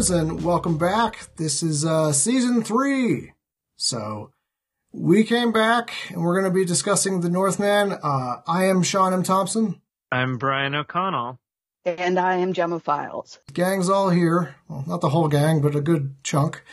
Well, hello, listeners, and welcome back. This is uh, season three. So, we came back, and we're going to be discussing The Northman. Uh, I am Sean M. Thompson. I'm Brian O'Connell. And I am Gemma Files. Gang's all here. Well, not the whole gang, but a good chunk.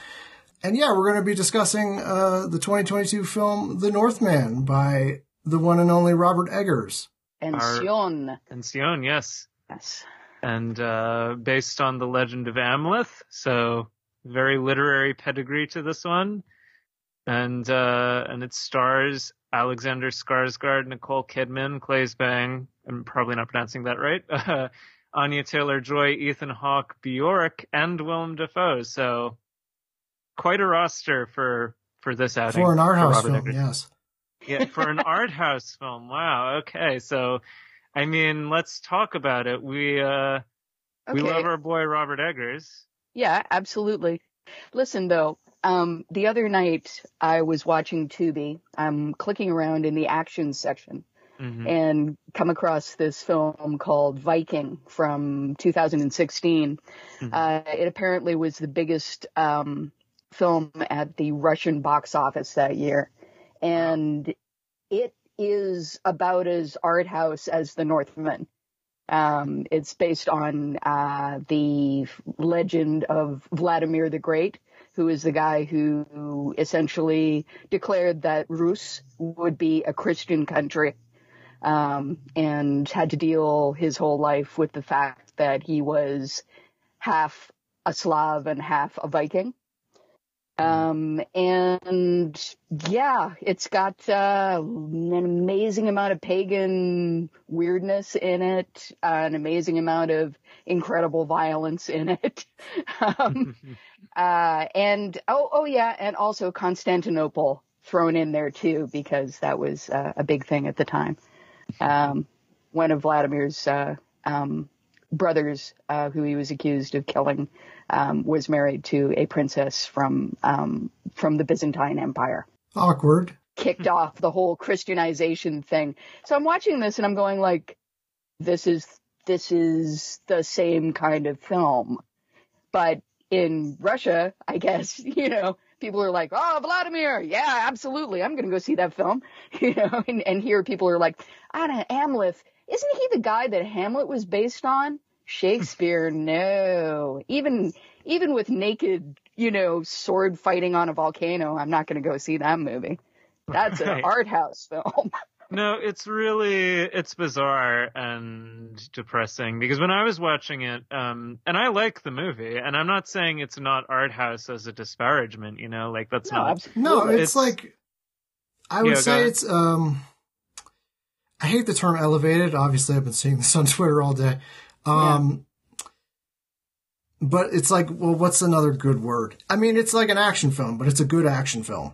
And yeah, we're going to be discussing uh, the 2022 film The Northman by the one and only Robert Eggers. and Sjón. Encion, yes. Yes. And uh, based on the legend of Amleth, so very literary pedigree to this one. And uh, and it stars Alexander Skarsgård, Nicole Kidman, Claes Bang, I'm probably not pronouncing that right, uh, Anya Taylor-Joy, Ethan Hawke, Bjork, and Willem Dafoe. So quite a roster for for this outing. For an art house film, yes. Yeah, for an art house film. Wow. Okay, so I mean, let's talk about it. We uh okay. we love our boy Robert Eggers. Yeah, absolutely. Listen though, um the other night I was watching Tubi. I'm clicking around in the action section. Mm-hmm. and come across this film called Viking from 2016. Mm-hmm. Uh, it apparently was the biggest um, film at the Russian box office that year. And it is about as art house as The Northman. Um, it's based on uh, the legend of Vladimir the Great, who is the guy who essentially declared that Rus would be a Christian country, um, and had to deal his whole life with the fact that he was half a Slav and half a Viking. Um, and yeah, it's got uh, an amazing amount of pagan weirdness in it, uh, an amazing amount of incredible violence in it. um, uh, and oh, oh yeah, and also Constantinople thrown in there too because that was uh, a big thing at the time. Um, one of Vladimir's uh, um, brothers, uh, who he was accused of killing um, was married to a princess from um, from the Byzantine Empire. Awkward. Kicked off the whole Christianization thing. So I'm watching this and I'm going like, this is this is the same kind of film, but in Russia, I guess you know people are like, oh, Vladimir, yeah, absolutely, I'm going to go see that film, you know, and, and here people are like, Anna Amleth, isn't he the guy that Hamlet was based on? Shakespeare, no. Even even with naked, you know, sword fighting on a volcano, I'm not going to go see that movie. That's right. an art house film. no, it's really it's bizarre and depressing because when I was watching it, um, and I like the movie, and I'm not saying it's not art house as a disparagement, you know, like that's no, not. Absolutely. No, it's, it's like I would yeah, say it's um. I hate the term elevated. Obviously, I've been seeing this on Twitter all day. Um, yeah. But it's like, well, what's another good word? I mean, it's like an action film, but it's a good action film.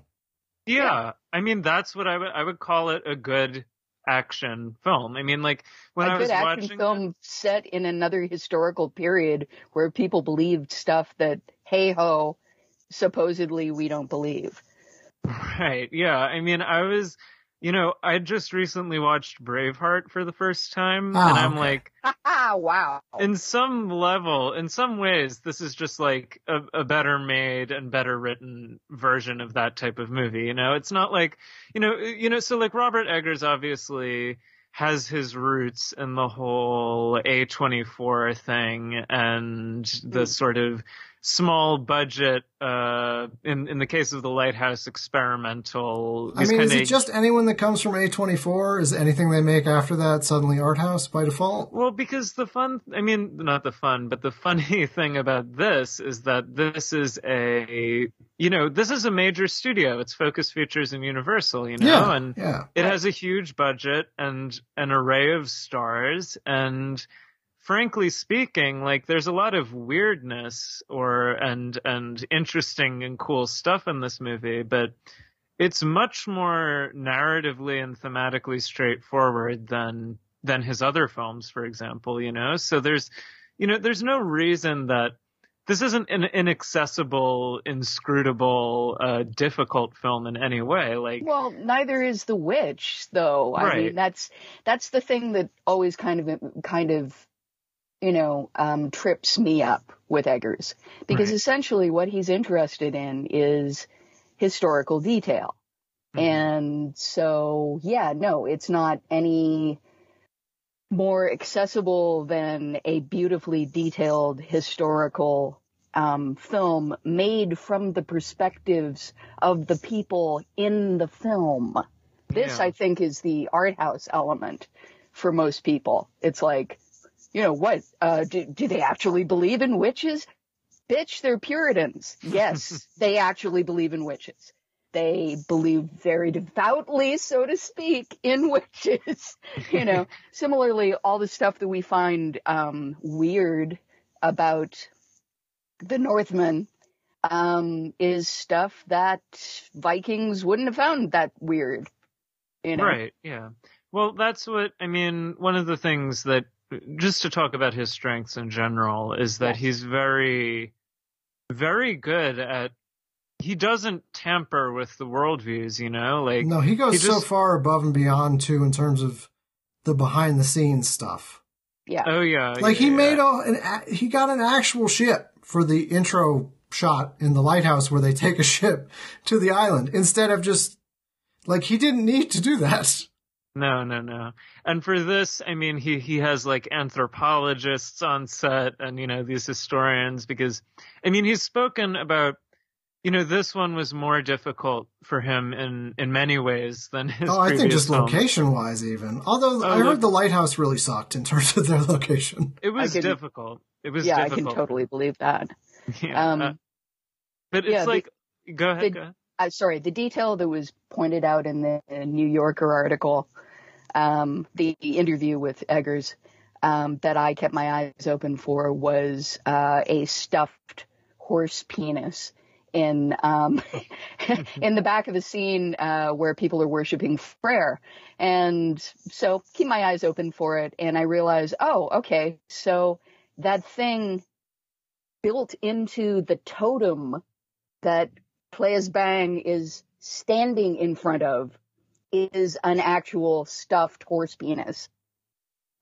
Yeah, I mean that's what I would I would call it a good action film. I mean, like when a I was good action watching film it, set in another historical period where people believed stuff that hey ho, supposedly we don't believe. Right. Yeah. I mean, I was you know, I just recently watched Braveheart for the first time, oh, and I'm okay. like, wow. In some level, in some ways, this is just like a, a, better made and better written version of that type of movie. You know, it's not like, you know, you know, so like Robert Eggers obviously has his roots in the whole A24 thing and the mm. sort of small budget uh in in the case of the lighthouse experimental i mean is it just anyone that comes from a24 is anything they make after that suddenly art house by default? Well because the fun i mean not the fun but the funny thing about this is that this is a you know this is a major studio. It's focus features and universal you know yeah, and yeah. it has a huge budget and an array of stars and frankly speaking, like there's a lot of weirdness or and and interesting and cool stuff in this movie, but it's much more narratively and thematically straightforward than than his other films, for example, you know? So there's you know, there's no reason that this isn't an inaccessible, inscrutable, uh, difficult film in any way. Like, well, neither is The Witch, though. Right. I mean, that's that's the thing that always kind of kind of you know, um, trips me up with Eggers because right. essentially what he's interested in is historical detail. Mm-hmm. And so, yeah, no, it's not any more accessible than a beautifully detailed historical um, film made from the perspectives of the people in the film. This, yeah. I think, is the art house element for most people. It's like, you know, what? Uh, do, do they actually believe in witches? Bitch, they're Puritans. Yes, they actually believe in witches. They believe very devoutly, so to speak, in witches. you know, similarly, all the stuff that we find um, weird about the Northmen um, is stuff that Vikings wouldn't have found that weird. You know? Right. Yeah. Well, that's what I mean. One of the things that, just to talk about his strengths in general, is that he's very, very good at. He doesn't tamper with the worldviews, you know. Like no, he goes he just, so far above and beyond too in terms of the behind the scenes stuff. Yeah. Oh yeah. Like yeah, he made a, an, he got an actual ship for the intro shot in the lighthouse where they take a ship to the island instead of just like he didn't need to do that. No, no, no. And for this, I mean, he, he has like anthropologists on set and, you know, these historians because, I mean, he's spoken about, you know, this one was more difficult for him in, in many ways than his Oh, I think just location wise even. Although oh, I heard the lighthouse really sucked in terms of their location. It was can, difficult. It was yeah, difficult. I can totally believe that. Yeah. Um, uh, but it's yeah, like, the, go ahead, the, go ahead. Uh, sorry, the detail that was pointed out in the New Yorker article, um, the interview with Eggers, um, that I kept my eyes open for was uh, a stuffed horse penis in um, in the back of the scene uh, where people are worshiping Freyr, and so keep my eyes open for it. And I realized, oh, okay, so that thing built into the totem that Claes Bang is standing in front of is an actual stuffed horse penis.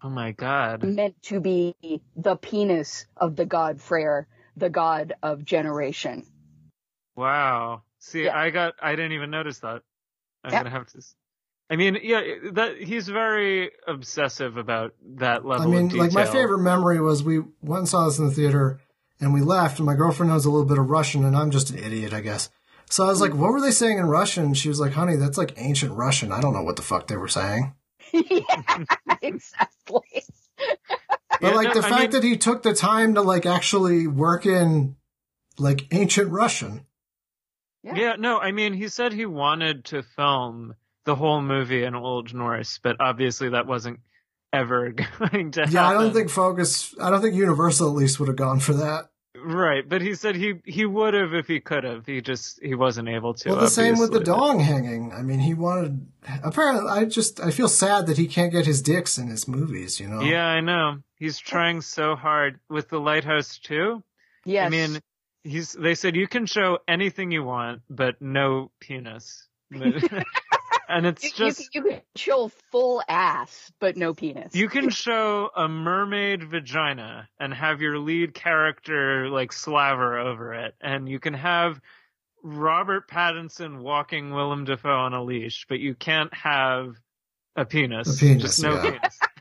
Oh my god. Meant to be the penis of the god Freyr, the god of generation. Wow. See, yeah. I got, I didn't even notice that. I'm yep. gonna have to. I mean, yeah, that he's very obsessive about that level. I mean, like my favorite memory was we went and saw this in the theater, and we left, and my girlfriend knows a little bit of Russian, and I'm just an idiot, I guess. So I was like, mm-hmm. "What were they saying in Russian?" And she was like, "Honey, that's like ancient Russian. I don't know what the fuck they were saying." yeah, exactly. but yeah, like no, the I fact mean, that he took the time to like actually work in like ancient Russian. Yeah. yeah, no, I mean, he said he wanted to film the whole movie in Old Norse, but obviously that wasn't ever going to happen. Yeah, I don't think Focus, I don't think Universal at least would have gone for that. Right, but he said he he would have if he could have. He just he wasn't able to. Well, the obviously. same with the dong hanging. I mean, he wanted. Apparently, I just I feel sad that he can't get his dicks in his movies. You know. Yeah, I know. He's trying so hard with the Lighthouse too. Yes. I mean, he's. They said you can show anything you want, but no penis. and it's you, just you, you, can show full ass but no penis. You can show a mermaid vagina and have your lead character like slaver over it, and you can have Robert Pattinson walking Willem Dafoe on a leash, but you can't have a penis. A penis just no yeah.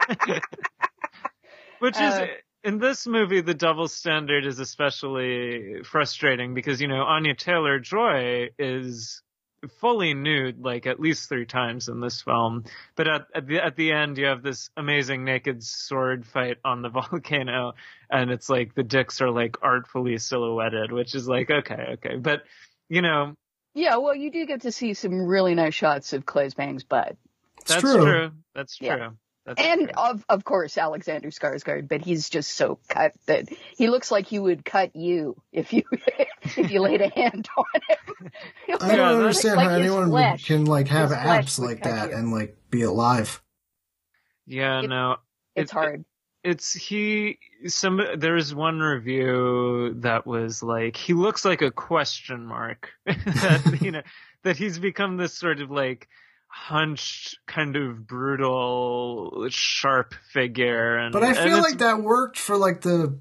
penis. Which is uh, in this movie, the double standard is especially frustrating because you know Anya Taylor Joy is fully nude like at least three times in this film. But at, at the at the end, you have this amazing naked sword fight on the volcano, and it's like the dicks are like artfully silhouetted, which is like okay, okay, but you know. Yeah, well, you do get to see some really nice shots of Claes Bang's butt. That's true. true. That's true. Yeah. That's and true. of of course Alexander Skarsgård, but he's just so cut that he looks like he would cut you if you if you laid a hand on him. I don't understand like how anyone flesh, can like have abs like that you. and like be alive. Yeah, it, no, it's it, hard. It's he. Some there is one review that was like he looks like a question mark that you know that he's become this sort of like hunched, kind of brutal, sharp figure. And, but I feel like that worked for like the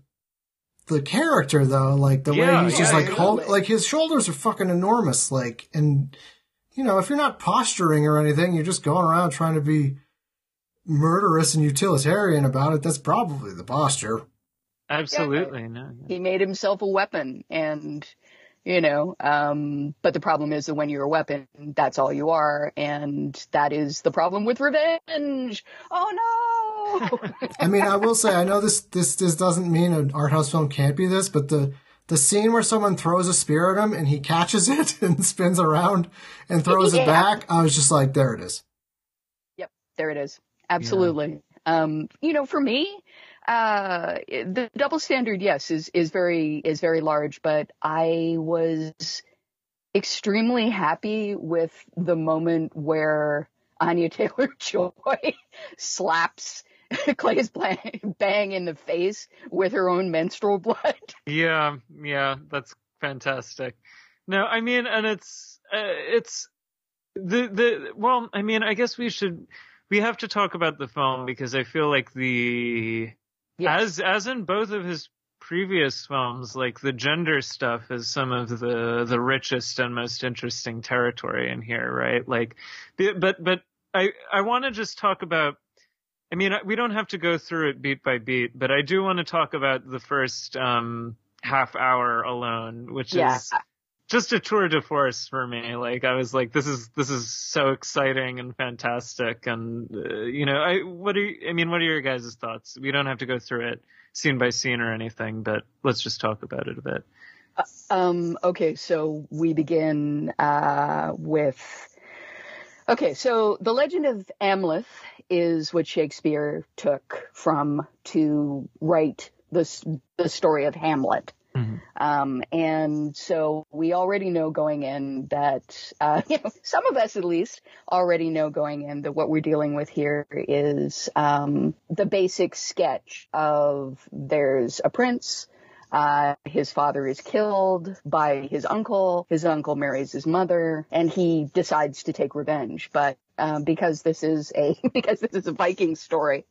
the character though, like the yeah, way he's yeah, just like hold, like his shoulders are fucking enormous, like and you know if you're not posturing or anything, you're just going around trying to be murderous and utilitarian about it. That's probably the posture. Absolutely, yeah, no. He made himself a weapon, and you know, um, but the problem is that when you're a weapon, that's all you are, and that is the problem with revenge. Oh no! I mean, I will say, I know this this this doesn't mean an art house film can't be this, but the the scene where someone throws a spear at him and he catches it and spins around and throws yeah. it back, I was just like, there it is. Yep, there it is. Absolutely. Yeah. Um, you know, for me, uh, the double standard, yes, is, is very, is very large, but I was extremely happy with the moment where Anya Taylor Joy slaps Claes Bang in the face with her own menstrual blood. Yeah, yeah, that's fantastic. No, I mean, and it's, uh, it's, the, the, well, I mean, I guess we should, we have to talk about the film because I feel like the, As as in both of his previous films, like the gender stuff is some of the the richest and most interesting territory in here, right? Like, but but I I want to just talk about. I mean, we don't have to go through it beat by beat, but I do want to talk about the first um, half hour alone, which yeah. is just a tour de force for me. Like I was like, this is this is so exciting and fantastic, and uh, you know, I what are you, I mean, what are your guys' thoughts? We don't have to go through it scene by scene or anything, but let's just talk about it a bit. Uh, um, okay, so we begin uh, with. Okay, so the legend of Amleth is what Shakespeare took from to write the the story of Hamlet. Mm-hmm. Um, and so we already know going in that, uh, you know, some of us at least already know going in that what we're dealing with here is, um, the basic sketch of there's a prince, uh, his father is killed by his uncle. His uncle marries his mother and he decides to take revenge. But, um, because this is a, because this is a Viking story,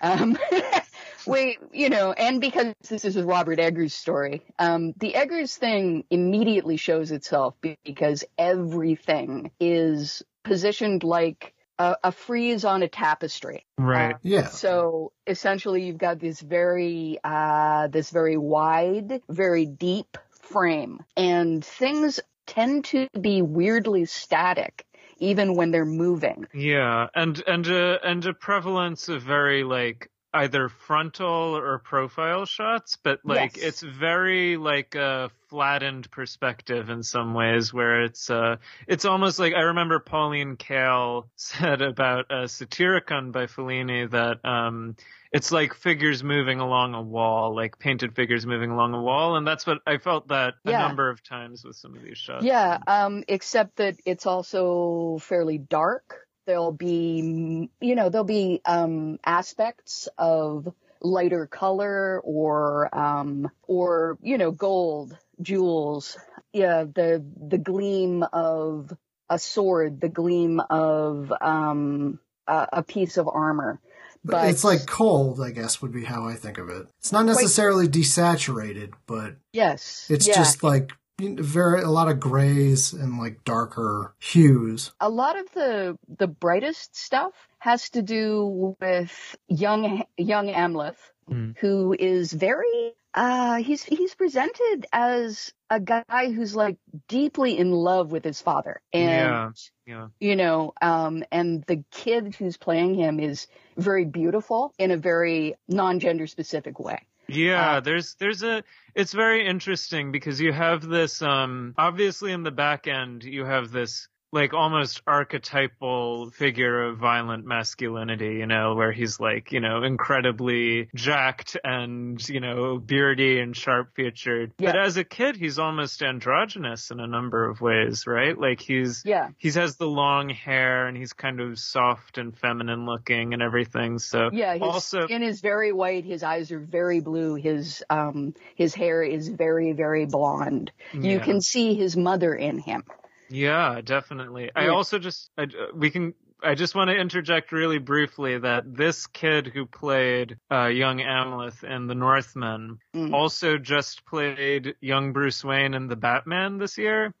um, we, you know, and because this is a Robert Eggers story, um, the Eggers thing immediately shows itself because everything is positioned like a, a frieze on a tapestry. Right. Uh, yeah. So essentially, you've got this very, uh, this very wide, very deep frame, and things tend to be weirdly static even when they're moving. Yeah, and and a and a prevalence of very like either frontal or profile shots, but like yes. it's very like a flattened perspective in some ways where it's uh it's almost like I remember Pauline Kael said about uh, Satyricon by Fellini that um it's like figures moving along a wall, like painted figures moving along a wall, and that's what I felt that yeah. a number of times with some of these shots. Yeah, um except that it's also fairly dark there'll be, you know, there'll be um, aspects of lighter color or, um, or you know, gold, jewels. Yeah, the the gleam of a sword, the gleam of um, a, a piece of armor. But it's like cold, I guess, would be how I think of it. It's not necessarily desaturated, but yes, it's yeah. just like very a lot of grays and like darker hues. A lot of the the brightest stuff has to do with young young Amleth, mm. who is very uh he's he's presented as a guy who's like deeply in love with his father and yeah, yeah. you know um and the kid who's playing him is very beautiful in a very non-gender specific way yeah, uh, there's there's a it's very interesting because you have this um obviously in the back end you have this like almost archetypal figure of violent masculinity, you know, where he's like, you know, incredibly jacked and, you know, beardy and sharp featured. Yeah. But as a kid, he's almost androgynous in a number of ways, right? Like he's, yeah, he has the long hair and he's kind of soft and feminine looking and everything. So yeah, his also, skin is very white. His eyes are very blue. His, um, his hair is very, very blonde. You can see his mother in him. Yeah, definitely. Yeah. I also just I, we can I just want to interject really briefly that this kid who played uh, young Amleth in The Northman mm. also just played young Bruce Wayne in The Batman this year.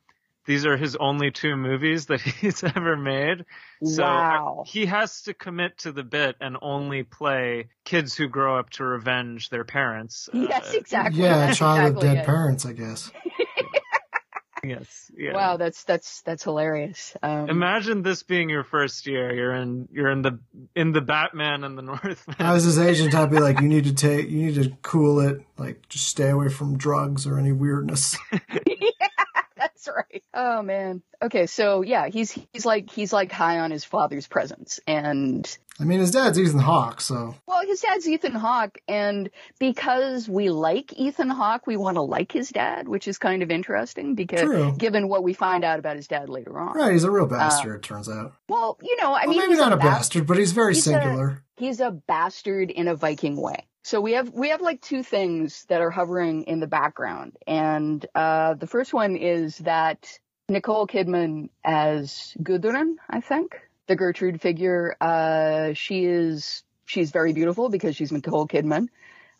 These are his only two movies that he's ever made. So wow. he has to commit to the bit and only play kids who grow up to revenge their parents. Yes, uh, exactly. Yeah, That's child exactly of dead it. parents, I guess. yes. Yeah. Wow, that's that's that's hilarious. Um, Imagine this being your first year. You're in you're in the in the Batman and the Northman. I was his agent. I'd be like, you need to take, you need to cool it. Like, just stay away from drugs or any weirdness. That's right. Oh man. Okay, so yeah, he's he's like he's like high on his father's presence, and I mean, his dad's Ethan Hawke, so. Well, his dad's Ethan Hawke, and because we like Ethan Hawke, we want to like his dad, which is kind of interesting because True. given what we find out about his dad later on. Right, he's a real bastard. Uh, it turns out. Well, you know, I well, mean, maybe not a, a bastard, but he's very he's singular. A, he's a bastard in a Viking way. So we have we have like two things that are hovering in the background, and uh, the first one is that Nicole Kidman as Gudrun, I think the Gertrude figure. Uh, she is she's very beautiful because she's Nicole Kidman,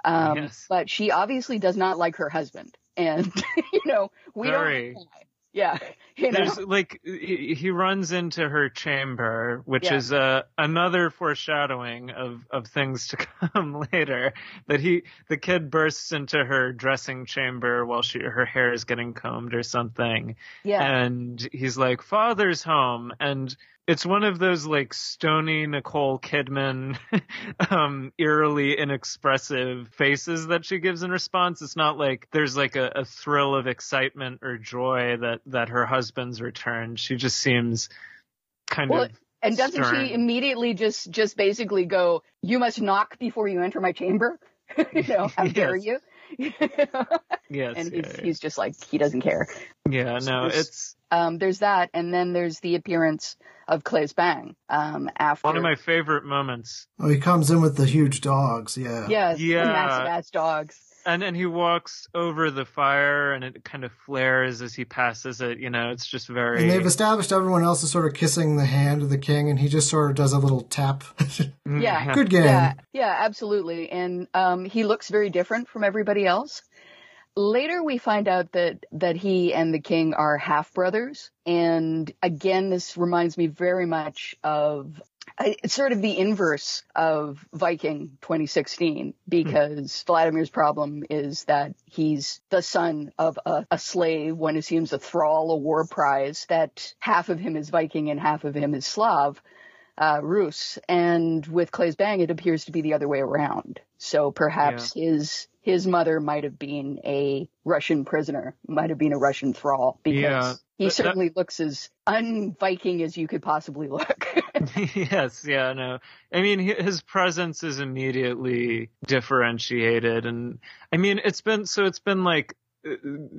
um, yes. but she obviously does not like her husband, and you know we very. don't. Yeah, you know. There's like he, runs into her chamber, which Yeah. is uh, another foreshadowing of of things to come later. That he the kid bursts into her dressing chamber while she her hair is getting combed or something, yeah. and he's like, "Father's home," and it's one of those like stony Nicole Kidman, um, eerily inexpressive faces that she gives in response. It's not like there's like a, a thrill of excitement or joy that that her husband's returned. She just seems kind Well, of And doesn't stern. she immediately just just basically go, "You must knock before you enter my chamber"? you know, how dare you? yes, and yeah, he's he's just like he doesn't care. yeah, no, there's- it's Um, there's that, and then there's the appearance of Claes Bang. Um, after one of my favorite moments. Oh, he comes in with the huge dogs. Yeah. yeah, Yeah. massive ass dogs. And and he walks over the fire and it kind of flares as he passes it, you know, it's just very And they've established everyone else is sort of kissing the hand of the king, and he just sort of does a little tap. Mm, Yeah. Good game. Yeah, yeah, absolutely. And um, he looks very different from everybody else. Later, we find out that that he and the king are half brothers, and again, this reminds me very much of. It's sort of the inverse of Viking 2016 because Vladimir's problem is that he's the son of a, a slave, one seems a thrall, a war prize, that half of him is Viking and half of him is Slav uh, Rus, and with Claes Bang, it appears to be the other way around. So perhaps his his mother might have been a Russian prisoner, might have been a Russian thrall, because Yeah. he That- certainly looks as un-Viking as you could possibly look. yes, yeah, no. I mean, his presence is immediately differentiated, and I mean, it's been so it's been like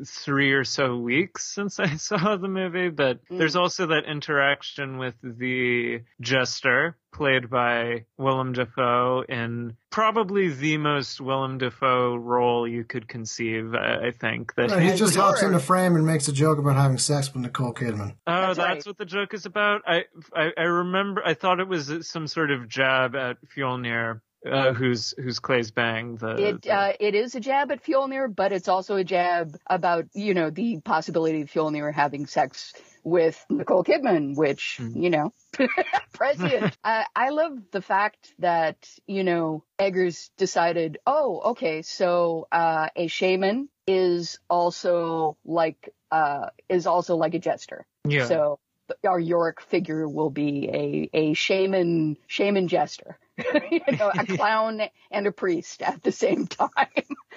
three or so weeks since I saw the movie, but Mm. there's also that interaction with the jester played by Willem Dafoe in probably the most Willem Dafoe role you could conceive. I, I think that Right, he Yeah, just sure. hops into frame and makes a joke about having sex with Nicole Kidman. Oh, That's that's, right. what the joke is about. I, I I remember. I thought it was some sort of jab at Fjolnir, uh, who's who's Claes Bang. The, it the- uh, it is a jab at Fjolnir, but it's also a jab about you know the possibility of Fjolnir having sex with Nicole Kidman, which Mhm. you know, prescient. I, I love the fact that you know Eggers decided, oh, okay, so uh, a shaman is also like uh, is also like a jester. yeah. So our Yorick figure will be a, a shaman, shaman jester, you know, a clown and a priest at the same time.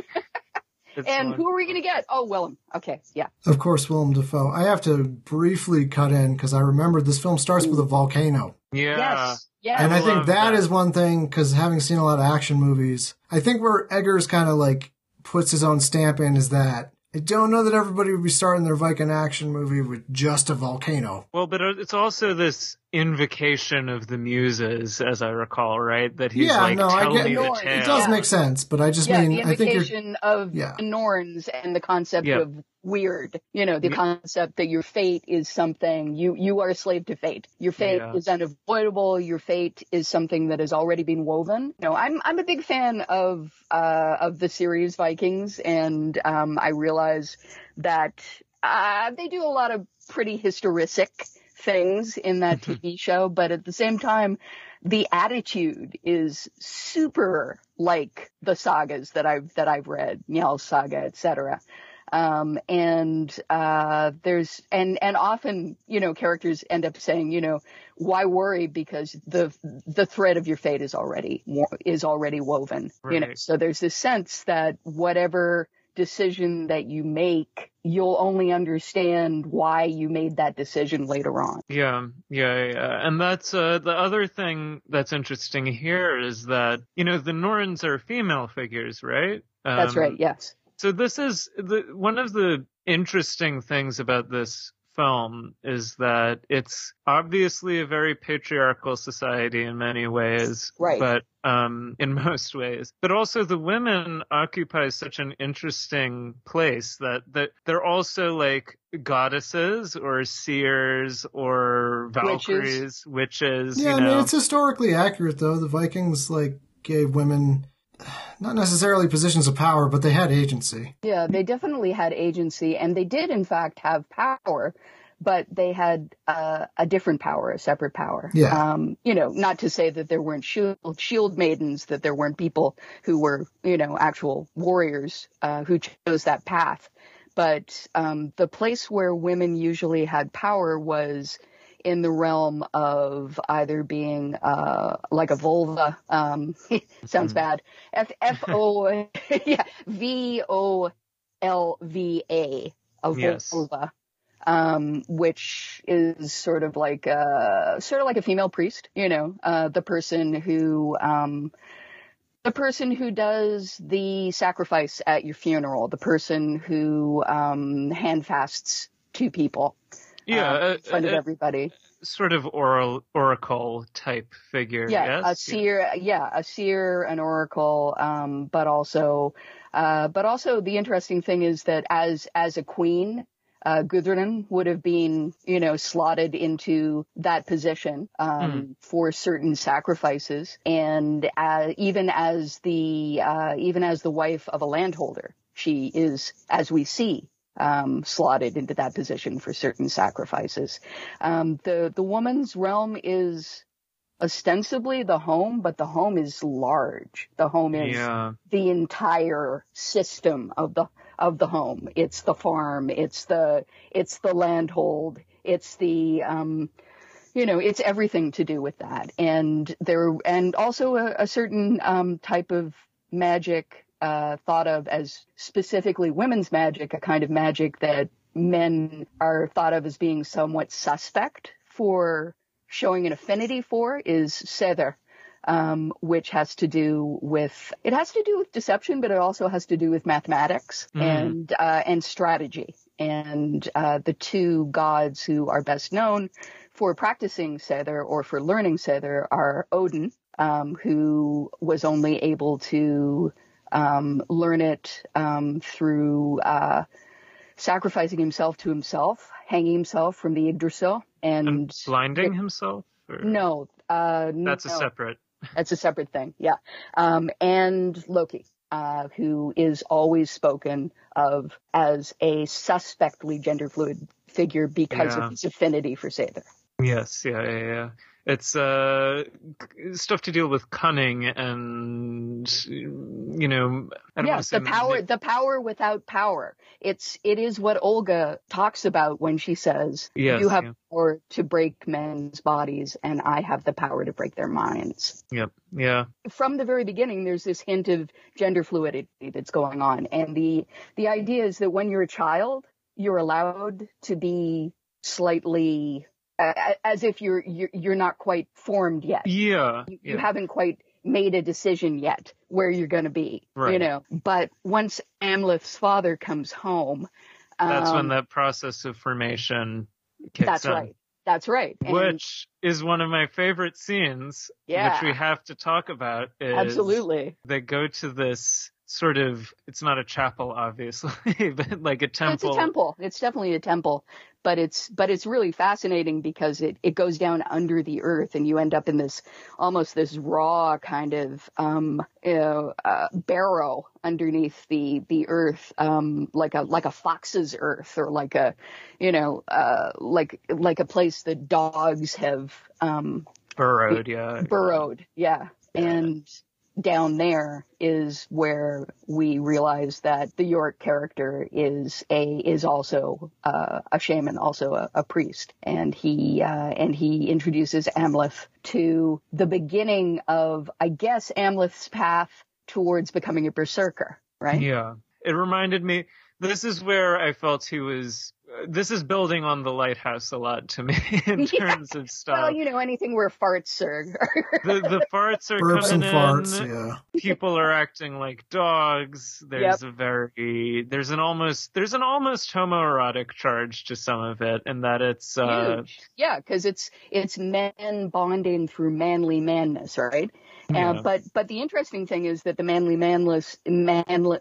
And fun. who are we going to get? Oh, Willem. Okay. Yeah. Of course, Willem Dafoe. I have to briefly cut in because I remember this film starts with a volcano. Yeah. Yes. Yes. And I, think love that that. is one thing because having seen a lot of action movies, I think where Eggers kind of like puts his own stamp in is that I don't know that everybody would be starting their Viking action movie with just a volcano. Well, but it's also this invocation of the muses, as I recall, right? That he's yeah, like, no, tell I get, me the tale. It does make sense, but I just yeah, mean, the invocation of yeah. the Norns and the concept yep. of wyrd. You know, the yep. concept that your fate is something you you are a slave to fate. Your fate yeah. is unavoidable. Your fate is something that has already been woven. You know, I'm I'm a big fan of uh of the series Vikings, and um I realize that uh they do a lot of pretty historic things in that TV show, but at the same time, the attitude is super like the sagas that I've that I've read, Njál's saga, etc. Um, and uh, there's and and often you know characters end up saying you know why worry because the the thread of your fate is already is already woven. Right. You know, so there's this sense that whatever decision that you make, you'll only understand why you made that decision later on. Yeah, yeah, yeah. And that's uh, the other thing that's interesting here is that, you know, the Norns are female figures, right? Um, that's right, yes. So this is the one of the interesting things about this film is that it's obviously a very patriarchal society in many ways, right. but um, in most ways. But also the women occupy such an interesting place that, that they're also like goddesses or seers or valkyries, witches. witches yeah, I mean, it's historically accurate though. The Vikings like gave women not necessarily positions of power, but they had agency. Yeah, they definitely had agency, and they did, in fact, have power, but they had uh, a different power, a separate power. Yeah. Um, you know, not to say that there weren't shield, shield maidens, that there weren't people who were, you know, actual warriors uh, who chose that path. But um, the place where women usually had power was in the realm of either being uh, like a völva. Um, sounds mm. bad. F F O yeah V O L V A a völva. Um, which is sort of like a, sort of like a female priest, you know, uh, the person who, um, the person who does the sacrifice at your funeral, the person who, um, handfasts two people yeah, uh, in front uh, of everybody. Sort of oral oracle type figure. Yeah, yes? a seer. Yeah, a seer, an oracle, um, but also, uh, but also the interesting thing is that as as a queen, uh, Gudrun would have been, you know, slotted into that position um, mm. for certain sacrifices, and uh, even as the uh, even as the wife of a landholder, she is, as we see, um, slotted into that position for certain sacrifices. Um, the the woman's realm is ostensibly the home, but the home is large. The home is yeah. the entire system of the of the home. It's the farm. It's the it's the landhold. It's the um, you know, it's everything to do with that. And there and also a, a certain um, type of magic uh, thought of as specifically women's magic, a kind of magic that men are thought of as being somewhat suspect for showing an affinity for is Seidr, um, which has to do with it has to do with deception, but it also has to do with mathematics mm. and uh, and strategy. And uh, the two gods who are best known for practicing Seidr or for learning Seidr are Odin, um, who was only able to um, learn it um, through uh, sacrificing himself to himself, hanging himself from the Yggdrasil, and, and blinding it, himself. Or? No, uh, that's no. a separate. That's a separate thing. Yeah, um, and Loki. Uh, who is always spoken of as a suspectly gender fluid figure because yeah. of his affinity for Seidr. Yes, yeah, yeah, yeah it's uh stuff to deal with cunning and you know yes the power the power without power. It's it is what olga talks about when she says yes, you have yeah. power to break men's bodies and i have the power to break their minds. Yep yeah. From the very beginning there's this hint of gender fluidity that's going on and the the idea is that when you're a child you're allowed to be slightly as if you're, you're you're not quite formed yet. Yeah you, yeah. you haven't quite made a decision yet where you're going to be. Right. You know, but once Amleth's father comes home, that's um, when that process of formation kicks That's in. right. That's right. And which is one of my favorite scenes, yeah. which we have to talk about. Absolutely. They go to this sort of it's not a chapel obviously but like a temple it's a temple. it's definitely a temple but it's but it's really fascinating because it it goes down under the earth and you end up in this almost this raw kind of um you know, uh, barrow underneath the the earth um like a like a fox's earth or like a you know uh like like a place that dogs have um burrowed yeah. burrowed yeah. And down there is where we realize that the York character is a is also uh, a shaman, also a, a priest, and he uh, and he introduces Amleth to the beginning of, I guess, Amleth's path towards becoming a berserker. Right? Yeah, it reminded me. This is where I felt he was this is building on the lighthouse a lot to me in terms yeah. of stuff. Well, you know, anything where farts are. the, the farts are Burps coming and farts, in. yeah. People are acting like dogs. There's yep. a very, there's an almost, there's an almost homoerotic charge to some of it, and that it's, uh, Huge. yeah, because it's, it's men bonding through manly manness, right? Yeah. Uh, but, but the interesting thing is that the manly manless, manly,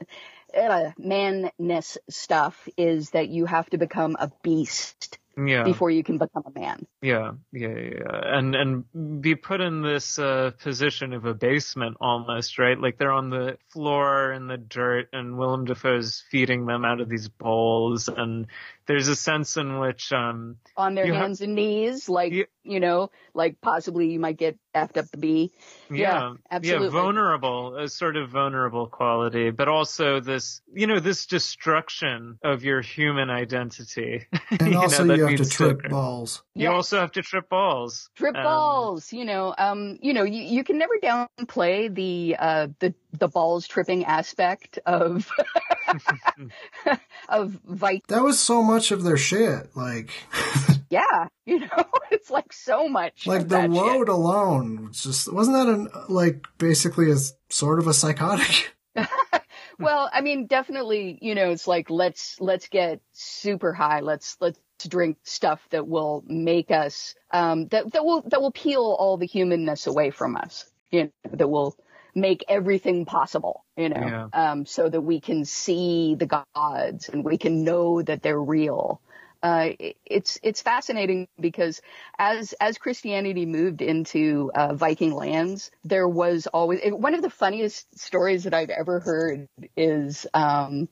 uh, manness stuff is that you have to become a beast yeah. before you can become a man. Yeah, yeah, yeah, and and be put in this uh, position of abasement almost, right? Like they're on the floor in the dirt, and Willem Dafoe's feeding them out of these bowls, and there's a sense in which um on their hands ha- and knees, like you, you know, like possibly you might get effed up the bee. Yeah, yeah, absolutely. Yeah, vulnerable, a sort of vulnerable quality, but also this, you know, this destruction of your human identity. And also know, you have to trip balls. You yes. also have to trip balls. Trip um, balls, you know, um, you know, you, you can never downplay the, uh, the, the balls tripping aspect of, of Viking. That was so much of their shit, like. yeah, you know, it's like so much. Like the road shit. alone, just wasn't that an like basically a sort of a psychotic. well, I mean, definitely, you know, it's like let's let's get super high. Let's let's drink stuff that will make us um that that will that will peel all the humanness away from us. You know, that will make everything possible, you know, yeah. um, so that we can see the gods and we can know that they're real uh, it's it's fascinating because as as Christianity moved into uh, Viking lands, there was always one of the funniest stories that I've ever heard is um,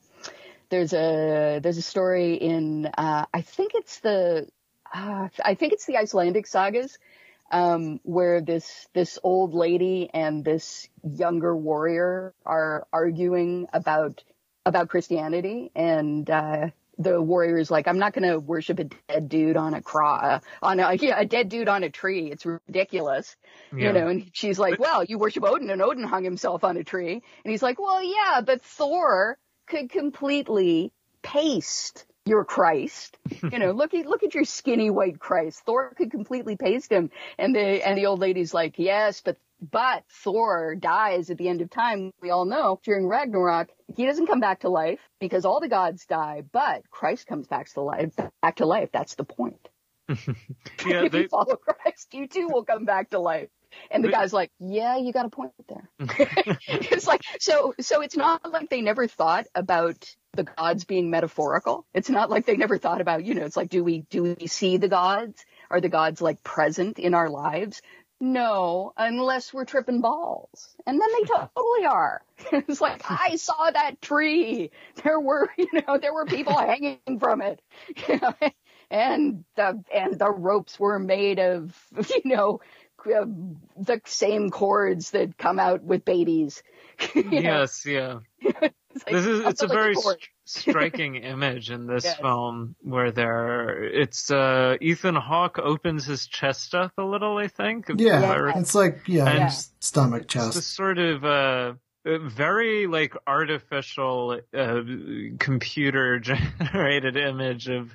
there's a there's a story in uh, I think it's the uh, I think it's the Icelandic sagas um, where this this old lady and this younger warrior are arguing about about Christianity and uh, the warrior is like, I'm not going to worship a dead dude on a cross, on a, yeah, a dead dude on a tree. It's ridiculous, yeah. you know. And she's like, well, you worship Odin, and Odin hung himself on a tree. And he's like, well, yeah, but Thor could completely paste your Christ. You know, look at look at your skinny white Christ. Thor could completely paste him. And the and the old lady's like, yes, but but Thor dies at the end of time. We all know during Ragnarok, he doesn't come back to life because all the gods die, but Christ comes back to life. Back to life. That's the point. yeah, if they... you follow Christ, you too will come back to life. And the guy's like, yeah, you got a point there. it's like, so, so it's not like they never thought about the gods being metaphorical. It's not like they never thought about, you know, it's like, do we, do we see the gods? Are the gods like present in our lives? No, unless we're tripping balls. And then they totally are. it's like, I saw that tree. There were, you know, there were people hanging from it. You know, and the, and the ropes were made of, you know, uh, the same cords that come out with babies. yes, yeah. It's like, this is it's a very st- striking image in this yes. film where there it's uh Ethan Hawke opens his chest up a little, I think. Yeah, yeah. it's like yeah, and stomach chest. It's sort of uh very like artificial uh, computer generated image of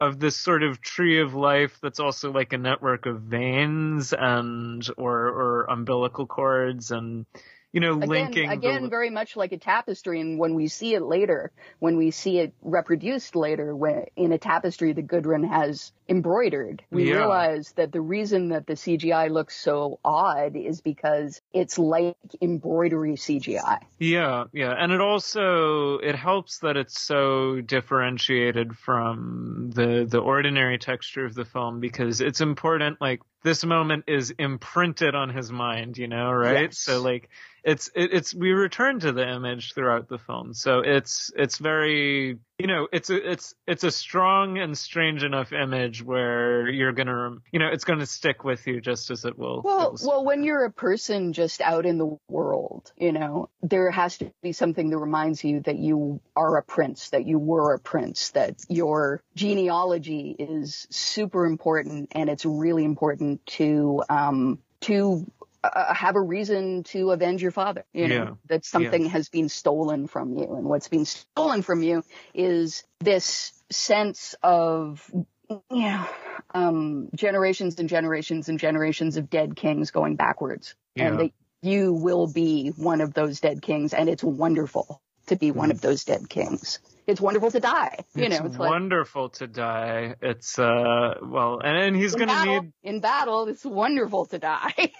of this sort of tree of life that's also like a network of veins and or or umbilical cords and you know, again, linking again, the... very much like a tapestry. And when we see it later, when we see it reproduced later, when in a tapestry that Gudrun has embroidered, we yeah. realize that the reason that the CGI looks so odd is because it's like embroidery CGI. Yeah, yeah, and it also it helps that it's so differentiated from the the ordinary texture of the film because it's important. Like this moment is imprinted on his mind, you know, right? Yes. So like it's it, it's we return to the image throughout the film so it's it's very you know it's a it's it's a strong and strange enough image where you're gonna you know it's gonna stick with you just as it will well it will well when you're a person just out in the world you know there has to be something that reminds you that you are a prince that you were a prince that your genealogy is super important and it's really important to um to uh, have a reason to avenge your father. You know, yeah. that something yeah. has been stolen from you. And what's been stolen from you is this sense of, you know, um, generations and generations and generations of dead kings going backwards. Yeah. And that you will be one of those dead kings. And it's wonderful to be one of those dead kings it's wonderful to die. You it's know, it's wonderful like, to die. It's uh, well, and, and he's going to need in battle. It's wonderful to die.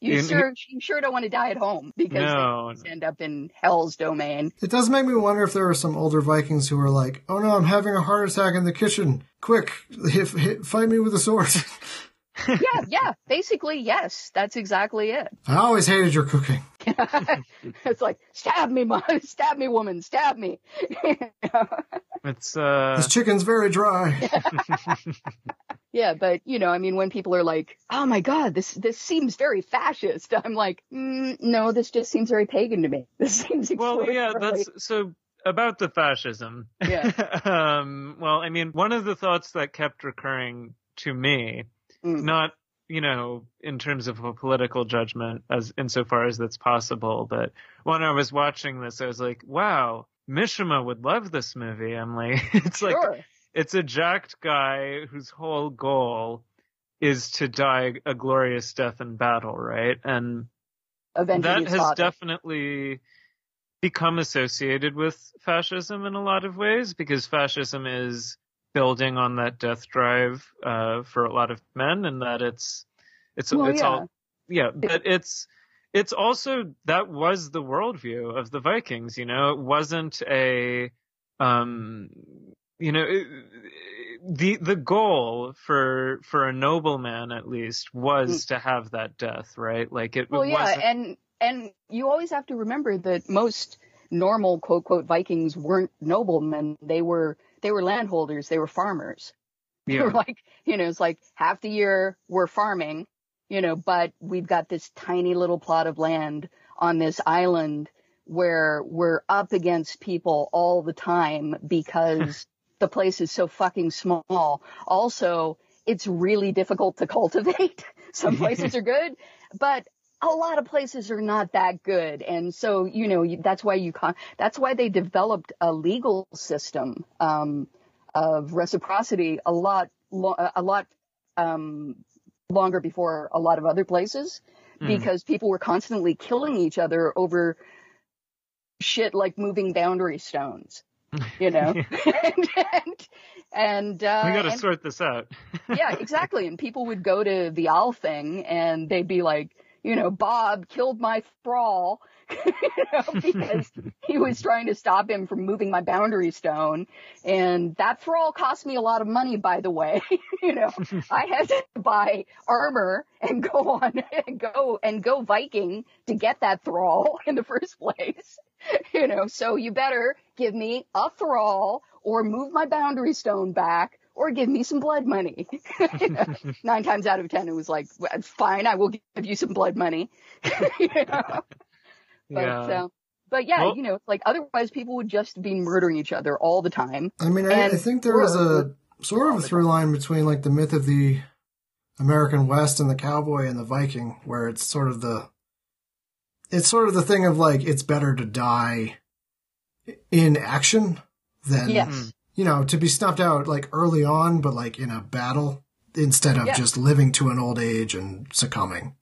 you in, sure you sure don't want to die at home because no, you end up in hell's domain. It does make me wonder if there are some older Vikings who are like, "Oh no, I'm having a heart attack in the kitchen. Quick, hit, hit, fight me with a sword." yeah, yeah. Basically, yes. That's exactly it. I always hated your cooking. it's like stab me, mom, stab me, woman, stab me. it's uh. This chicken's very dry. yeah, but you know, I mean, when people are like, "Oh my God, this this seems very fascist," I'm like, mm, "No, this just seems very pagan to me. This seems well, yeah, that's so." About the fascism. Yeah. um, well, I mean, one of the thoughts that kept recurring to me mm. not you know in terms of a political judgment as insofar as that's possible but when i was watching this i was like wow mishima would love this movie i'm like it's sure. like it's a jacked guy whose whole goal is to die a glorious death in battle right and Avenging that has father. definitely become associated with fascism in a lot of ways because fascism is building on that death drive uh, for a lot of men, and that it's it's well, it's yeah. all yeah, but it's it's also that was the worldview of the Vikings. You know, it wasn't a um you know it, the the goal for for a nobleman at least was mm. to have that death, right? Like it. Well, it yeah, and and you always have to remember that most normal quote quote Vikings weren't noblemen; they were they were landholders, they were farmers. Yeah. They were like, you know, it's like half the year we're farming, you know, but we've got this tiny little plot of land on this island where we're up against people all the time because the place is so fucking small. Also, it's really difficult to cultivate. Some places are good, but a lot of places are not that good. And so, you know, that's why you con- that's why they developed a legal system, um, of reciprocity a lot, lo- a lot, um, longer before a lot of other places mm. because people were constantly killing each other over shit like moving boundary stones, you know, and, and, and uh, we got to sort this out. yeah, exactly. And people would go to the Althing and they'd be like, you know, Bob killed my thrall you know, because he was trying to stop him from moving my boundary stone. And that thrall cost me a lot of money, by the way. you know, I had to buy armor and go on and go and go Viking to get that thrall in the first place. You know, so you better give me a thrall or move my boundary stone back or give me some blood money. Nine times out of ten, it was like, fine, I will give you some blood money. you know? But, yeah. Uh, but yeah, well, you know, like otherwise people would just be murdering each other all the time. I mean, I, I, think there was a sort of a through line between like the myth of the American West and the cowboy and the Viking, where it's sort of the, it's sort of the thing of like, it's better to die in action than yes you know, to be snuffed out like early on, but like in a battle instead of yeah. just living to an old age and succumbing.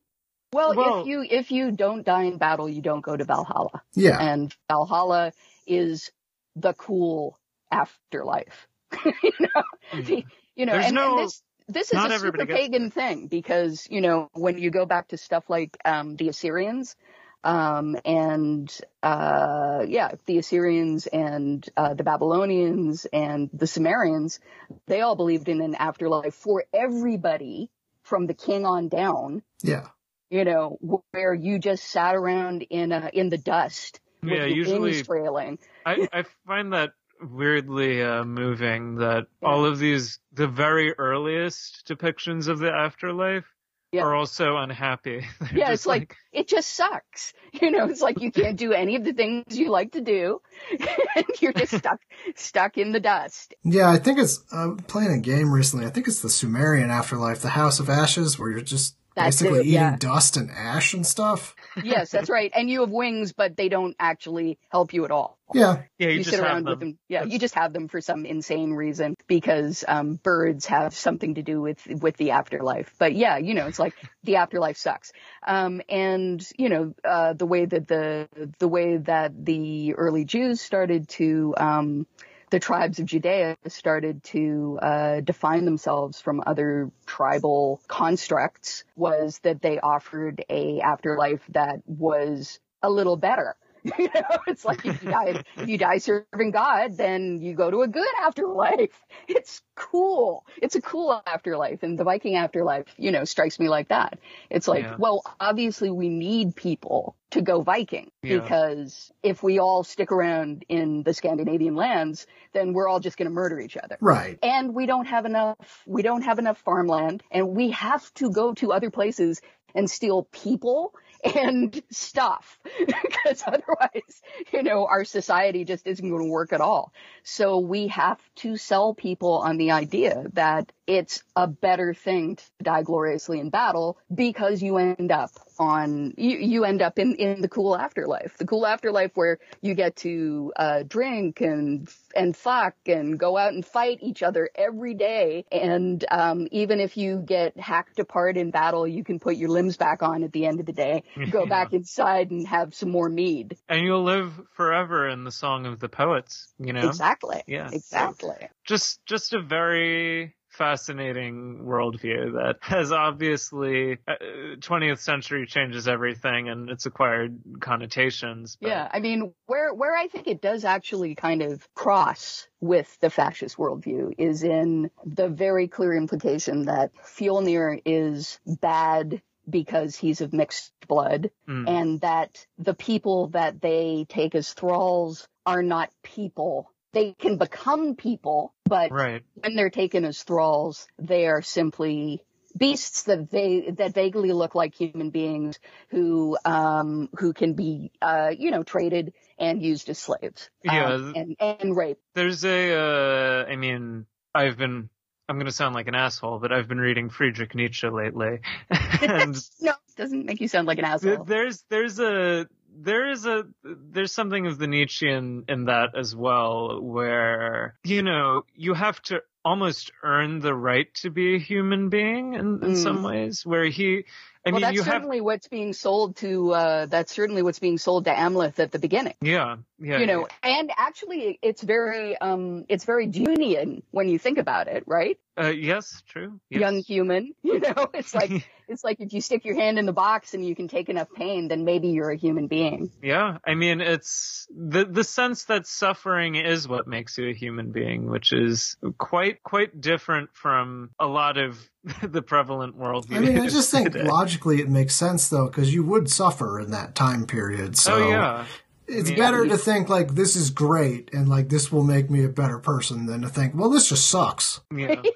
Well, well, if you if you don't die in battle, you don't go to Valhalla. Yeah. And Valhalla is the cool afterlife. you know, mm. the, you know, and, no, and, this this is a super pagan thing because you know when you go back to stuff like um, the Assyrians, um, and uh, yeah, the Assyrians and uh, the Babylonians and the Sumerians, they all believed in an afterlife for everybody from the king on down. Yeah. You know, where you just sat around in uh, in the dust. Yeah, usually trailing. I, I find that weirdly uh, moving that yeah. all of these the very earliest depictions of the afterlife yeah. are also unhappy. yeah, it's like, like, it just sucks. You know, it's like you can't do any of the things you like to do, and you're just stuck stuck in the dust. Yeah, I think it's I'm playing a game recently. I think it's the Sumerian afterlife, the House of Ashes, where you're just that's basically it, eating yeah. dust and ash and stuff. yes, that's right. And you have wings, but they don't actually help you at all. Yeah. Yeah, you, you sit around them. with them. Yeah, that's... you just have them for some insane reason because um, birds have something to do with with the afterlife. But yeah, you know, it's like the afterlife sucks. Um, and you know, uh, the way that the the way that the early Jews started to um, the tribes of Judea started to uh, define themselves from other tribal constructs was that they offered a afterlife that was a little better. You know, it's like if you die, if you die serving God, then you go to a good afterlife. It's cool. It's a cool afterlife. And the Viking afterlife, you know, strikes me like that. It's like, yeah. well, obviously we need people to go Viking yeah. because if we all stick around in the Scandinavian lands, then we're all just going to murder each other. Right. And we don't have enough, we don't have enough farmland and we have to go to other places and steal people and stuff because otherwise, you know, our society just isn't going to work at all. So we have to sell people on the idea that it's a better thing to die gloriously in battle because you end up on you, you end up in in the cool afterlife. The cool afterlife where you get to uh, drink and and fuck and go out and fight each other every day. And um, even if you get hacked apart in battle you can put your limbs back on at the end of the day go yeah. back inside and have some more mead. And you'll live forever in the song of the poets you know? Exactly. Yeah exactly. Just just a very fascinating worldview that has obviously uh, 20th century changes everything and it's acquired connotations. But... Yeah, I mean, where where I think it does actually kind of cross with the fascist worldview is in the very clear implication that Fjolnir is bad because he's of mixed blood mm. and that the people that they take as thralls are not people they can become people, but right. when they're taken as thralls, they are simply beasts that they that vaguely look like human beings who um who can be uh you know traded and used as slaves yeah. um, and and raped. There's a uh i mean i've been i'm going to sound like an asshole but i've been reading friedrich nietzsche lately. And no doesn't make you sound like an asshole. there's there's a there is a there's something of the Nietzschean in that as well, where you know you have to almost earn the right to be a human being in, in mm. some ways, where he I well, mean, that's certainly have... what's being sold to. Uh, that's certainly what's being sold to Amleth at the beginning. Yeah, yeah. You know, yeah. and actually, it's very, um, it's very Jungian when you think about it, right? Uh, yes, true. Yes. Young human. You know, it's like it's like if you stick your hand in the box and you can take enough pain, then maybe you're a human being. Yeah, I mean, it's the the sense that suffering is what makes you a human being, which is quite quite different from a lot of the prevalent world. I mean, I just think today. logically it makes sense though, because you would suffer in that time period. So oh, yeah. It's I mean, better to think like this is great and like this will make me a better person than to think, well, this just sucks. Yeah.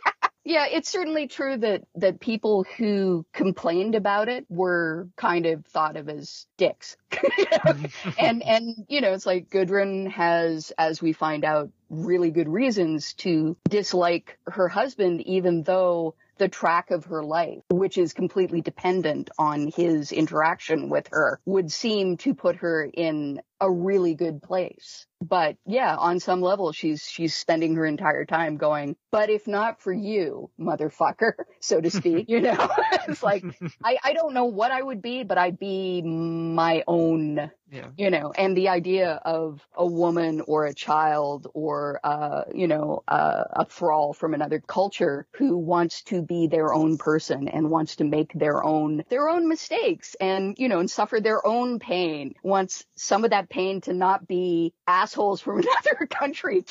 Yeah, it's certainly true that, that people who complained about it were kind of thought of as dicks. and, and, you know, it's like Gudrun has, as we find out, really good reasons to dislike her husband, even though the track of her life, which is completely dependent on his interaction with her, would seem to put her in a really good place. But yeah, on some level, she's, she's spending her entire time going, but if not for you, motherfucker, so to speak, you know, it's like, I, I don't know what I would be, but I'd be my own yeah. You know, and the idea of a woman or a child or, uh, you know, uh, a thrall from another culture who wants to be their own person and wants to make their own, their own mistakes and, you know, and suffer their own pain, wants some of that pain to not be assholes from another country.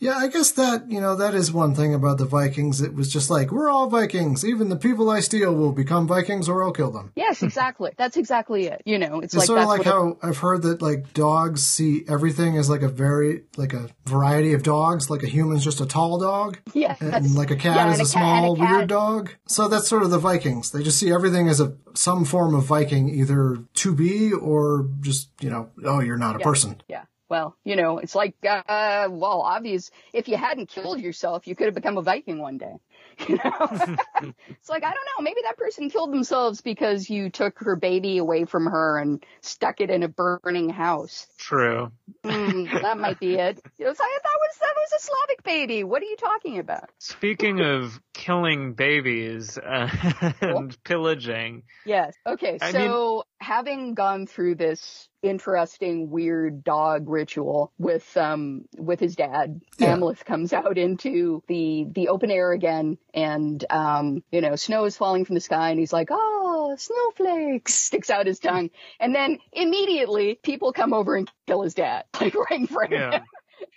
yeah, I guess that, you know, that is one thing about the Vikings. It was just like, we're all Vikings. Even the people I steal will become Vikings or I'll kill them. Yes, exactly. That's exactly it. You know, it's, it's like, sort of like how I've heard that like dogs see everything as like a very like a variety of dogs. Like a human's just a tall dog. Yeah. And like a cat yeah, is a, a small cat, weird dog. So that's sort of the Vikings. They just see everything as a some form of Viking, either to be or just you know, oh, you're not a yeah. person. Yeah well, you know, it's like, uh, well, obvious. If you hadn't killed yourself, you could have become a Viking one day. You know, it's like I don't know. Maybe that person killed themselves because you took her baby away from her and stuck it in a burning house. True. Mm, that might be it. You know, so I, that was that was a Slavic baby. What are you talking about? Speaking of killing babies uh, and pillaging. Yes. Okay. I so mean, having gone through this interesting, weird dog ritual with um with his dad. Yeah. Amleth comes out into the the open air again, and um you know snow is falling from the sky, and he's like, "Oh, snowflakes!" Sticks out his tongue, and then immediately people come over and kill his dad, like right in front yeah. of him.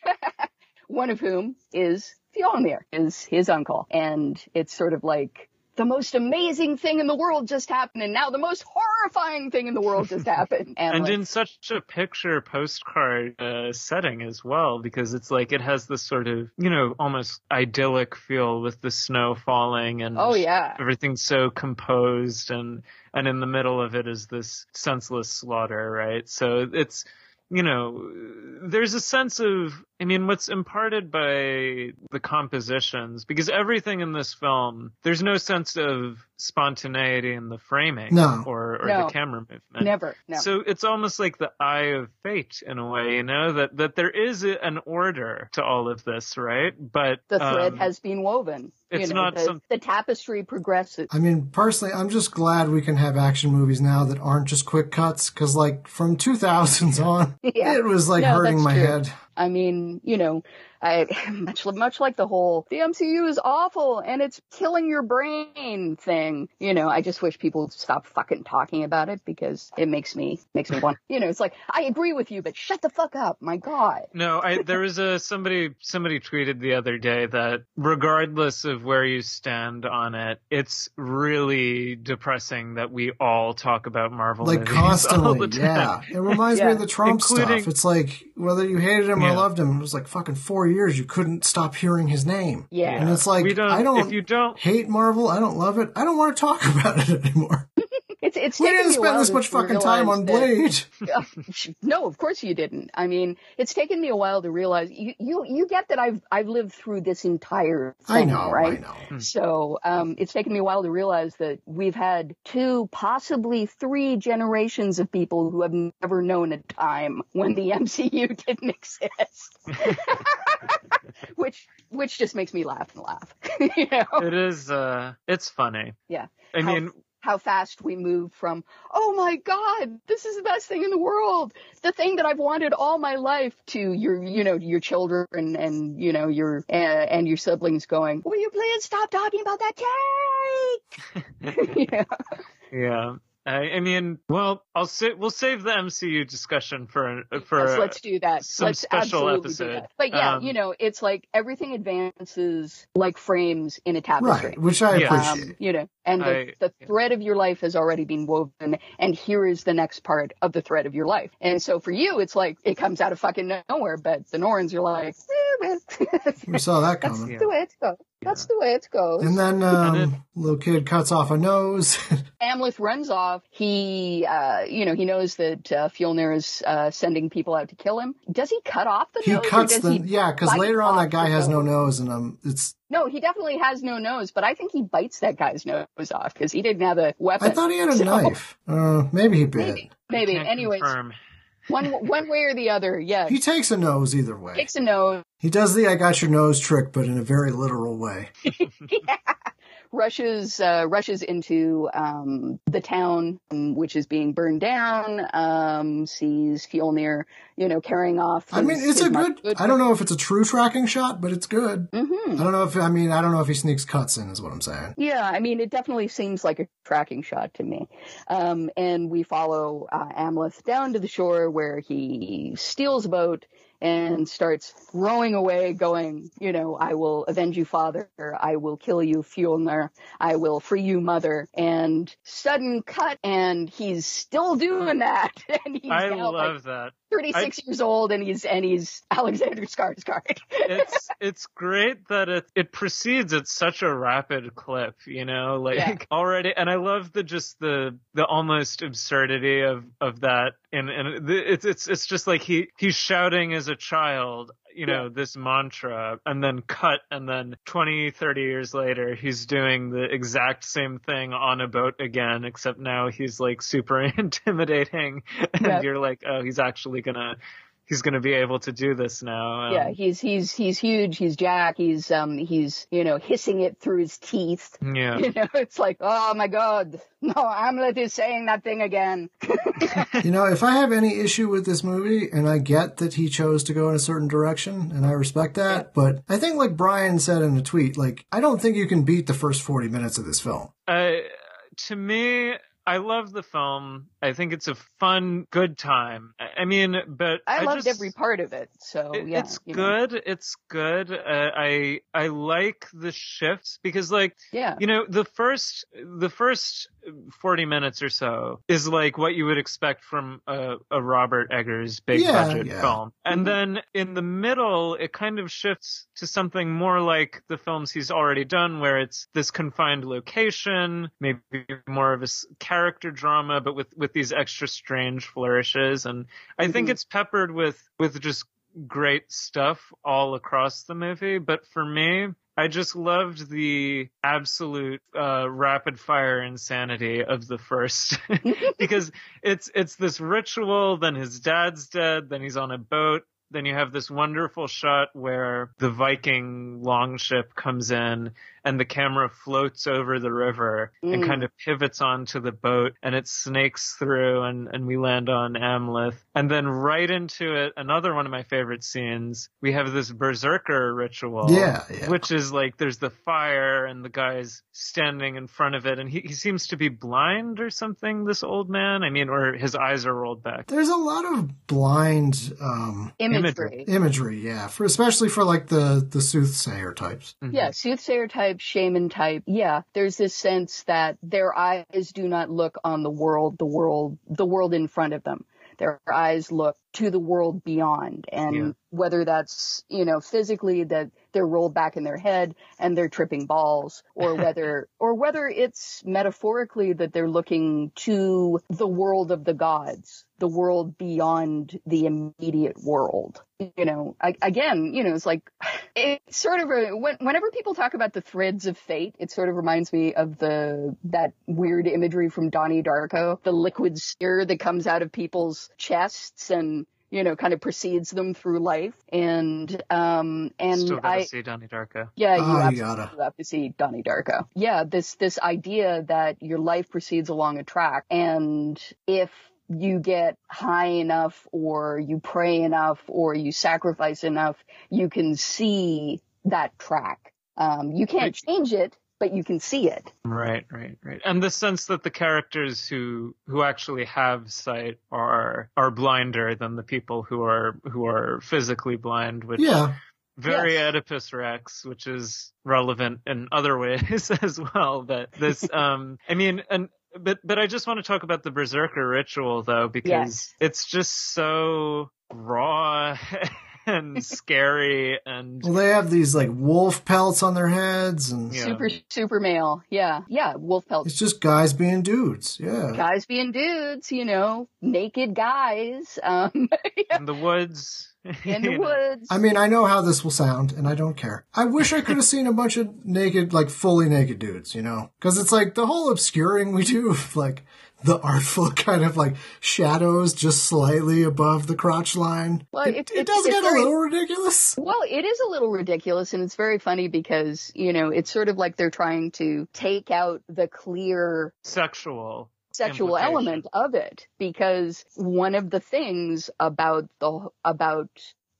One of whom is Fjolnir, is his uncle, and it's sort of like the most amazing thing in the world just happened and now the most horrifying thing in the world just happened. And, and like, in such a picture postcard uh, setting as well because it's like it has this sort of you know almost idyllic feel with the snow falling and oh yeah. everything's so composed and and in the middle of it is this senseless slaughter right? So it's you know, there's a sense of, I mean, what's imparted by the compositions, because everything in this film, there's no sense of spontaneity in the framing no. or, or no. the camera movement. Never. No. So it's almost like the eye of fate in a way, you know, that, that there is an order to all of this, right? But the thread um, has been woven. It's you know, not the, some... the tapestry progresses. I mean, personally, I'm just glad we can have action movies now that aren't just quick cuts, because like from 2000s on, yeah. it was like no, hurting my true. head. I mean, you know, I much much like the whole the MCU is awful and it's killing your brain thing. You know, I just wish people would stop fucking talking about it because it makes me makes me want. You know, it's like I agree with you, but shut the fuck up. My God. No, I there was a somebody somebody tweeted the other day that regardless of where you stand on it, it's really depressing that we all talk about Marvel like constantly. Yeah, it reminds yeah. me of the Trump Including, stuff. It's like whether you hated him yeah. or loved him, it was like fucking four years you couldn't stop hearing his name. Yeah, and it's like don't, I don't. If you don't hate Marvel, I don't love it. I don't want to talk about it anymore. It's it's we didn't spend this much fucking time on Blade. That, no, of course you didn't. I mean, it's taken me a while to realize you you, you get that I've I've lived through this entire thing, I know, right? I know. So um, it's taken me a while to realize that we've had two, possibly three generations of people who have never known a time when the MCU didn't exist. which which just makes me laugh and laugh. you know? It is uh it's funny. Yeah. I How, mean how fast we move from, oh my God, this is the best thing in the world. The thing that I've wanted all my life to your, you know, your children and, and you know, your, uh, and your siblings going, will you please stop talking about that cake? yeah. Yeah. I mean, well, I'll say we'll save the MCU discussion for for yes, let's do that. Some let's special episode. But yeah, um, you know, it's like everything advances like frames in a tapestry, right? Which I appreciate. Um, you know, and the, I, the thread of your life has already been woven, and here is the next part of the thread of your life. And so for you, it's like it comes out of fucking nowhere. But the Norns are like, we saw that coming. That's the way it goes. That's the way it goes. And then um, little kid cuts off a nose. Amleth runs off. He, uh, you know, he knows that uh, Fjolnir is uh, sending people out to kill him. Does he cut off the he nose? Cuts the, yeah, because later on that guy has no nose, and um, it's no, he definitely has no nose, but I think he bites that guy's nose off because he didn't have a weapon. I thought he had a so, knife. Uh, maybe he bit. Maybe. maybe. Anyways, confirm. One one way or the other, yeah. He takes a nose either way. Takes a nose. He does the "I got your nose" trick, but in a very literal way. yeah rushes uh, rushes into um, the town, um, which is being burned down. Um, sees Fjolnir, you know, carrying off. His, I mean, it's a good, good. I don't know if it's a true tracking shot, but it's good. Mm-hmm. I don't know if I mean I don't know if he sneaks cuts in, is what I'm saying. Yeah, I mean, it definitely seems like a tracking shot to me. Um, and we follow uh, Amleth down to the shore where he steals a boat and starts rowing away, going, you know, I will avenge you, father. I will kill you, Fjolnir. I will free you, mother. And sudden cut, and he's still doing that. and he's I love like, that. 36 I, years old and he's and he's Alexander Skarsgård. it's it's great that it it proceeds at such a rapid clip, you know, like yeah. already and I love the just the the almost absurdity of of that and and it's it's it's just like he he's shouting as a child you know, yeah. this mantra and then cut and then 20, 30 years later, he's doing the exact same thing on a boat again, except now he's like super intimidating and yeah. you're like, oh, he's actually gonna he's going to be able to do this now. Um, yeah, he's he's he's huge. He's Jack. He's um he's you know hissing it through his teeth. Yeah, you know it's like oh my god, no, Hamlet is saying that thing again. you know, if I have any issue with this movie, and I get that he chose to go in a certain direction, and I respect that, yeah. but I think like Brian said in a tweet, like I don't think you can beat the first forty minutes of this film. Uh, to me, I love the film. I think it's a fun, good time. I mean, but I, I loved just, every part of it. So yeah, it's good. Know. It's good. Uh, I I like the shifts because, like, yeah, you know, the first the first forty minutes or so is like what you would expect from a, a Robert Eggers big yeah, budget yeah. film, and mm-hmm. then in the middle, it kind of shifts to something more like the films he's already done, where it's this confined location, maybe more of a character drama, but with with these extra strange flourishes. And I mm-hmm. think it's peppered with with just great stuff all across the movie. But for me, I just loved the absolute uh, rapid fire insanity of the first because it's it's this ritual. Then his dad's dead. Then he's on a boat then you have this wonderful shot where the Viking longship comes in and the camera floats over the river mm. and kind of pivots onto the boat and it snakes through and, and we land on Amleth. And then right into it, another one of my favorite scenes, we have this berserker ritual. Yeah, yeah. Which is like there's the fire and the guy's standing in front of it and he, he seems to be blind or something, this old man. I mean, or his eyes are rolled back. There's a lot of blind um, imagery. Imagery, yeah. For especially for like the, the soothsayer types. Mm-hmm. Yeah, soothsayer types type, shaman type, yeah, there's this sense that their eyes do not look on the world, the world, the world in front of them. Their eyes look to the world beyond. And yeah. whether that's, you know, physically that they're rolled back in their head and they're tripping balls or whether, or whether it's metaphorically that they're looking to the world of the gods, the world beyond the immediate world. You know, I, again, you know, it's like, it's sort of a, when, whenever people talk about the threads of fate, it sort of reminds me of the, that weird imagery from Donnie Darko, the liquid spear that comes out of people's chests and you know, kind of precedes them through life. And, um, and Still gotta I, see Donnie Darko. Yeah, you oh, absolutely have to see Donnie Darko. Yeah, this, this idea that your life proceeds along a track. And if you get high enough or you pray enough or you sacrifice enough, you can see that track. Um, you can't change it, but you can see it. Right, right, right. And the sense that the characters who who actually have sight are are blinder than the people who are who are physically blind, which yeah. Very yes. Oedipus Rex, which is relevant in other ways as well. But this, um, I mean, and but but I just want to talk about the Berserker ritual though because yes. it's just so raw and and scary and well they have these like wolf pelts on their heads and yeah. super super male. Yeah. Yeah wolf pelts. It's just guys being dudes. Yeah. Guys being dudes you know. Naked guys um yeah. in the woods. In the woods. I mean, I know how this will sound, and I don't care. I wish I could have seen a bunch of naked, like fully naked dudes, you know, because it's like the whole obscuring we do, like the artful kind of like shadows just slightly above the crotch line. Well, it, it, it does get very, a little ridiculous. Well, it is a little ridiculous, and it's very funny because you know it's sort of like they're trying to take out the clear sexual sexual element of it because one of the things about the about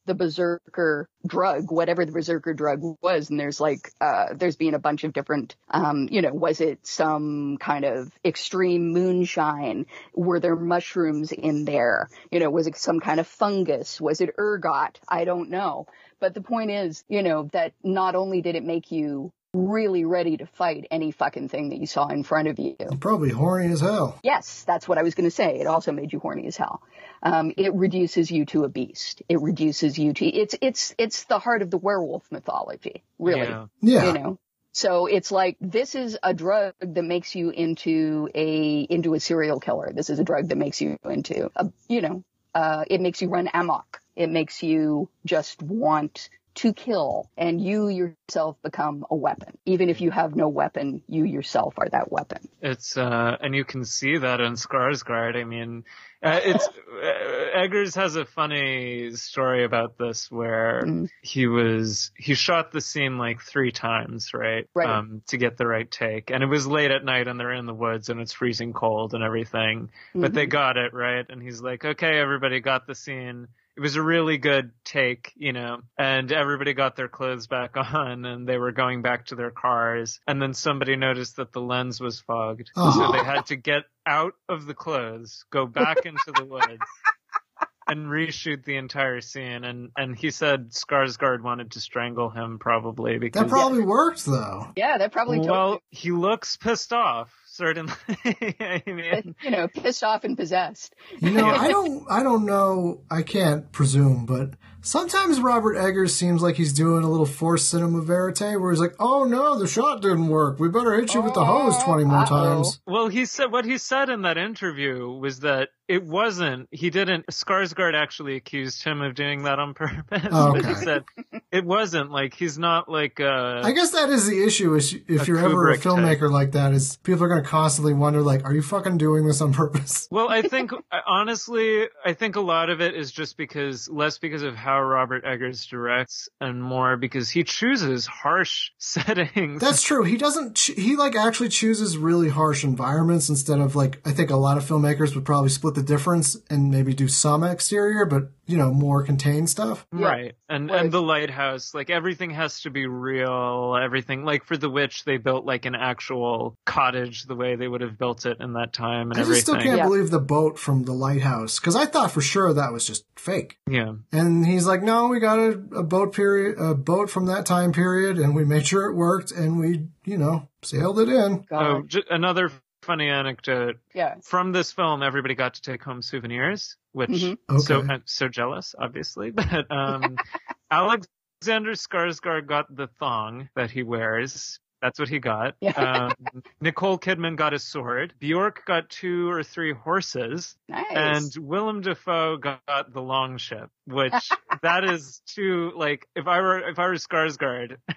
the berserker drug, whatever the berserker drug was, and there's like uh, there's been a bunch of different, um, you know, was it some kind of extreme moonshine? Were there mushrooms in there? You know, was it some kind of fungus? Was it ergot? I don't know. But the point is, you know, that not only did it make you really ready to fight any fucking thing that you saw in front of you. You're probably horny as hell. Yes, that's what I was going to say. It also made you horny as hell. Um, it reduces you to a beast. It reduces you to it's it's it's the heart of the werewolf mythology, really. Yeah. yeah. You know. So it's like this is a drug that makes you into a into a serial killer. This is a drug that makes you into a you know uh, it makes you run amok. It makes you just want to kill and you yourself become a weapon. Even if you have no weapon, you yourself are that weapon. It's, uh, and you can see that in Skarsgård. I mean, uh, it's, uh, Eggers has a funny story about this where mm. he was, he shot the scene like three times, right? Right. Um, to get the right take. And it was late at night and they're in the woods and it's freezing cold and everything, mm-hmm. but they got it, right? And he's like, okay, everybody got the scene it was a really good take, you know, and everybody got their clothes back on and they were going back to their cars. And then somebody noticed that the lens was fogged. Oh. So they had to get out of the clothes, go back into the woods. and reshoot the entire scene. And and he said Skarsgård wanted to strangle him probably because that probably yeah. worked though. Yeah, that probably. Well, he looks pissed off certainly. I mean, you know, pissed off and possessed. You know, I don't, I don't know. I can't presume, but sometimes Robert Eggers seems like he's doing a little forced cinema verite, where he's like, "Oh no, the shot didn't work. We better hit you with the oh, hose twenty more Uh-oh. times." Well, he said what he said in that interview was that it wasn't. He didn't. Skarsgård actually accused him of doing that on purpose. Oh, okay. he said it wasn't like he's not like. A, I guess that is the issue. Is if you're Kubrick ever a filmmaker type. like that, is people are going to constantly wonder like, are you fucking doing this on purpose? Well, I think honestly, I think a lot of it is just because less because of how Robert Eggers directs, and more because he chooses harsh settings. That's true. He doesn't. He like actually chooses really harsh environments instead of like I think a lot of filmmakers would probably split the difference and maybe do some exterior, but you know, more contained stuff. Right. And right. and the lighthouse, like everything has to be real. Everything like for the witch they built like an actual cottage the way they would have built it in that time and I everything. still can't yeah. believe the boat from the lighthouse because I thought for sure that was just fake. Yeah. And he's like, "No, we got a, a boat period a boat from that time period and we made sure it worked and we, you know, sailed it in." Oh, another funny anecdote. Yeah. From this film, everybody got to take home souvenirs, which mm-hmm. okay. so I'm so jealous, obviously. But um, Alexander Skarsgård got the thong that he wears that's what he got. Yeah. Um, Nicole Kidman got a sword. Bjork got two or three horses. Nice. And Willem Dafoe got the long ship, which that is too like if I were if I were Skarsgård,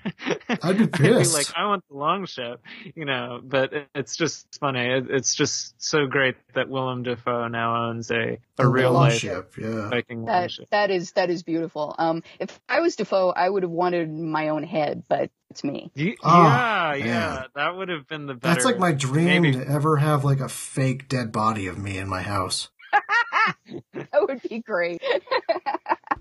I'd be pissed. I'd be like I want the long ship, you know. But it's just funny. It's just so great that Willem Dafoe now owns a a real life ship. Yeah. Viking that, ship. That is that is beautiful. Um, if I was Dafoe, I would have wanted my own head, but it's me. Ah, yeah, oh, yeah, that would have been the better. That's like my dream maybe. to ever have like a fake dead body of me in my house. that would be great.